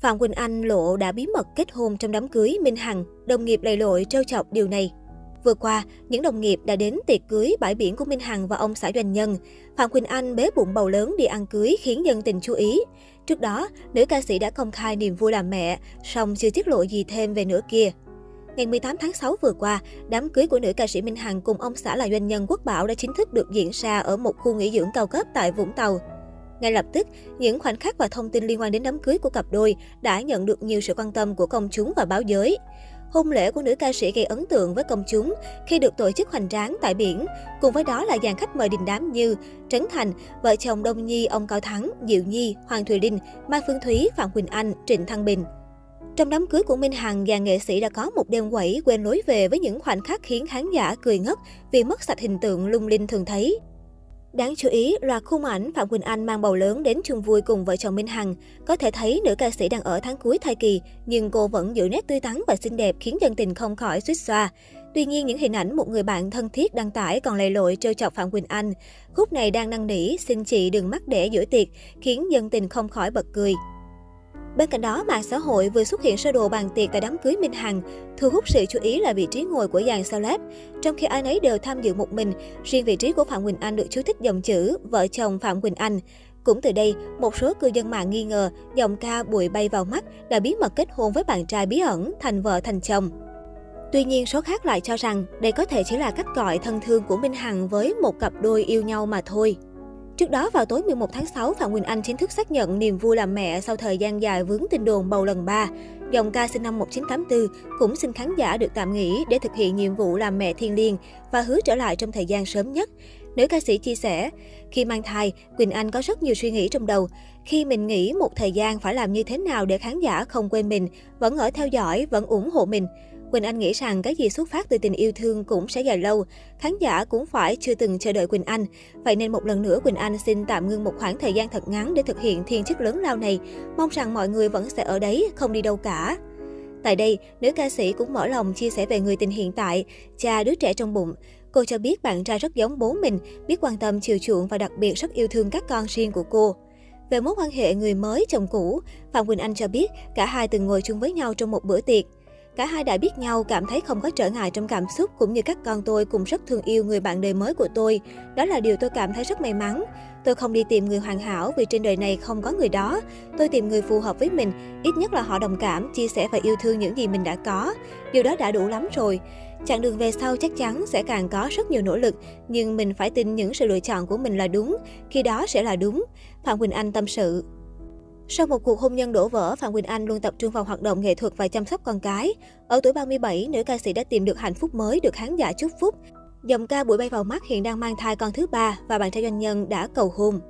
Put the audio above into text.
Phạm Quỳnh Anh lộ đã bí mật kết hôn trong đám cưới Minh Hằng, đồng nghiệp lầy lội trêu chọc điều này. Vừa qua, những đồng nghiệp đã đến tiệc cưới bãi biển của Minh Hằng và ông xã doanh nhân. Phạm Quỳnh Anh bế bụng bầu lớn đi ăn cưới khiến dân tình chú ý. Trước đó, nữ ca sĩ đã công khai niềm vui làm mẹ, song chưa tiết lộ gì thêm về nửa kia. Ngày 18 tháng 6 vừa qua, đám cưới của nữ ca sĩ Minh Hằng cùng ông xã là doanh nhân Quốc Bảo đã chính thức được diễn ra ở một khu nghỉ dưỡng cao cấp tại Vũng Tàu. Ngay lập tức, những khoảnh khắc và thông tin liên quan đến đám cưới của cặp đôi đã nhận được nhiều sự quan tâm của công chúng và báo giới. Hôn lễ của nữ ca sĩ gây ấn tượng với công chúng khi được tổ chức hoành tráng tại biển. Cùng với đó là dàn khách mời đình đám như Trấn Thành, vợ chồng Đông Nhi, ông Cao Thắng, Diệu Nhi, Hoàng Thùy Linh, Mai Phương Thúy, Phạm Quỳnh Anh, Trịnh Thăng Bình. Trong đám cưới của Minh Hằng, dàn nghệ sĩ đã có một đêm quẩy quên lối về với những khoảnh khắc khiến khán giả cười ngất vì mất sạch hình tượng lung linh thường thấy. Đáng chú ý, loạt khung ảnh Phạm Quỳnh Anh mang bầu lớn đến chung vui cùng vợ chồng Minh Hằng. Có thể thấy nữ ca sĩ đang ở tháng cuối thai kỳ, nhưng cô vẫn giữ nét tươi tắn và xinh đẹp khiến dân tình không khỏi suýt xoa. Tuy nhiên, những hình ảnh một người bạn thân thiết đăng tải còn lầy lội trêu chọc Phạm Quỳnh Anh. Khúc này đang năn nỉ, xin chị đừng mắc đẻ giữa tiệc, khiến dân tình không khỏi bật cười. Bên cạnh đó, mạng xã hội vừa xuất hiện sơ đồ bàn tiệc tại đám cưới Minh Hằng, thu hút sự chú ý là vị trí ngồi của dàn celeb. Trong khi ai nấy đều tham dự một mình, riêng vị trí của Phạm Quỳnh Anh được chú thích dòng chữ vợ chồng Phạm Quỳnh Anh. Cũng từ đây, một số cư dân mạng nghi ngờ dòng ca bụi bay vào mắt đã bí mật kết hôn với bạn trai bí ẩn, thành vợ thành chồng. Tuy nhiên, số khác lại cho rằng đây có thể chỉ là cách gọi thân thương của Minh Hằng với một cặp đôi yêu nhau mà thôi. Trước đó, vào tối 11 tháng 6, Phạm Quỳnh Anh chính thức xác nhận niềm vui làm mẹ sau thời gian dài vướng tin đồn bầu lần 3. Dòng ca sinh năm 1984 cũng xin khán giả được tạm nghỉ để thực hiện nhiệm vụ làm mẹ thiên liêng và hứa trở lại trong thời gian sớm nhất. Nữ ca sĩ chia sẻ, khi mang thai, Quỳnh Anh có rất nhiều suy nghĩ trong đầu. Khi mình nghĩ một thời gian phải làm như thế nào để khán giả không quên mình, vẫn ở theo dõi, vẫn ủng hộ mình. Quỳnh Anh nghĩ rằng cái gì xuất phát từ tình yêu thương cũng sẽ dài lâu. Khán giả cũng phải chưa từng chờ đợi Quỳnh Anh. Vậy nên một lần nữa Quỳnh Anh xin tạm ngưng một khoảng thời gian thật ngắn để thực hiện thiên chức lớn lao này. Mong rằng mọi người vẫn sẽ ở đấy, không đi đâu cả. Tại đây, nữ ca sĩ cũng mở lòng chia sẻ về người tình hiện tại, cha đứa trẻ trong bụng. Cô cho biết bạn trai rất giống bố mình, biết quan tâm chiều chuộng và đặc biệt rất yêu thương các con riêng của cô. Về mối quan hệ người mới chồng cũ, Phạm Quỳnh Anh cho biết cả hai từng ngồi chung với nhau trong một bữa tiệc. Cả hai đã biết nhau, cảm thấy không có trở ngại trong cảm xúc cũng như các con tôi cũng rất thương yêu người bạn đời mới của tôi. Đó là điều tôi cảm thấy rất may mắn. Tôi không đi tìm người hoàn hảo vì trên đời này không có người đó. Tôi tìm người phù hợp với mình, ít nhất là họ đồng cảm, chia sẻ và yêu thương những gì mình đã có. Điều đó đã đủ lắm rồi. Chặng đường về sau chắc chắn sẽ càng có rất nhiều nỗ lực, nhưng mình phải tin những sự lựa chọn của mình là đúng, khi đó sẽ là đúng. Phạm Quỳnh Anh tâm sự. Sau một cuộc hôn nhân đổ vỡ, Phạm Quỳnh Anh luôn tập trung vào hoạt động nghệ thuật và chăm sóc con cái. Ở tuổi 37, nữ ca sĩ đã tìm được hạnh phúc mới được khán giả chúc phúc. Dòng ca Bụi bay vào mắt hiện đang mang thai con thứ ba và bạn trai doanh nhân đã cầu hôn.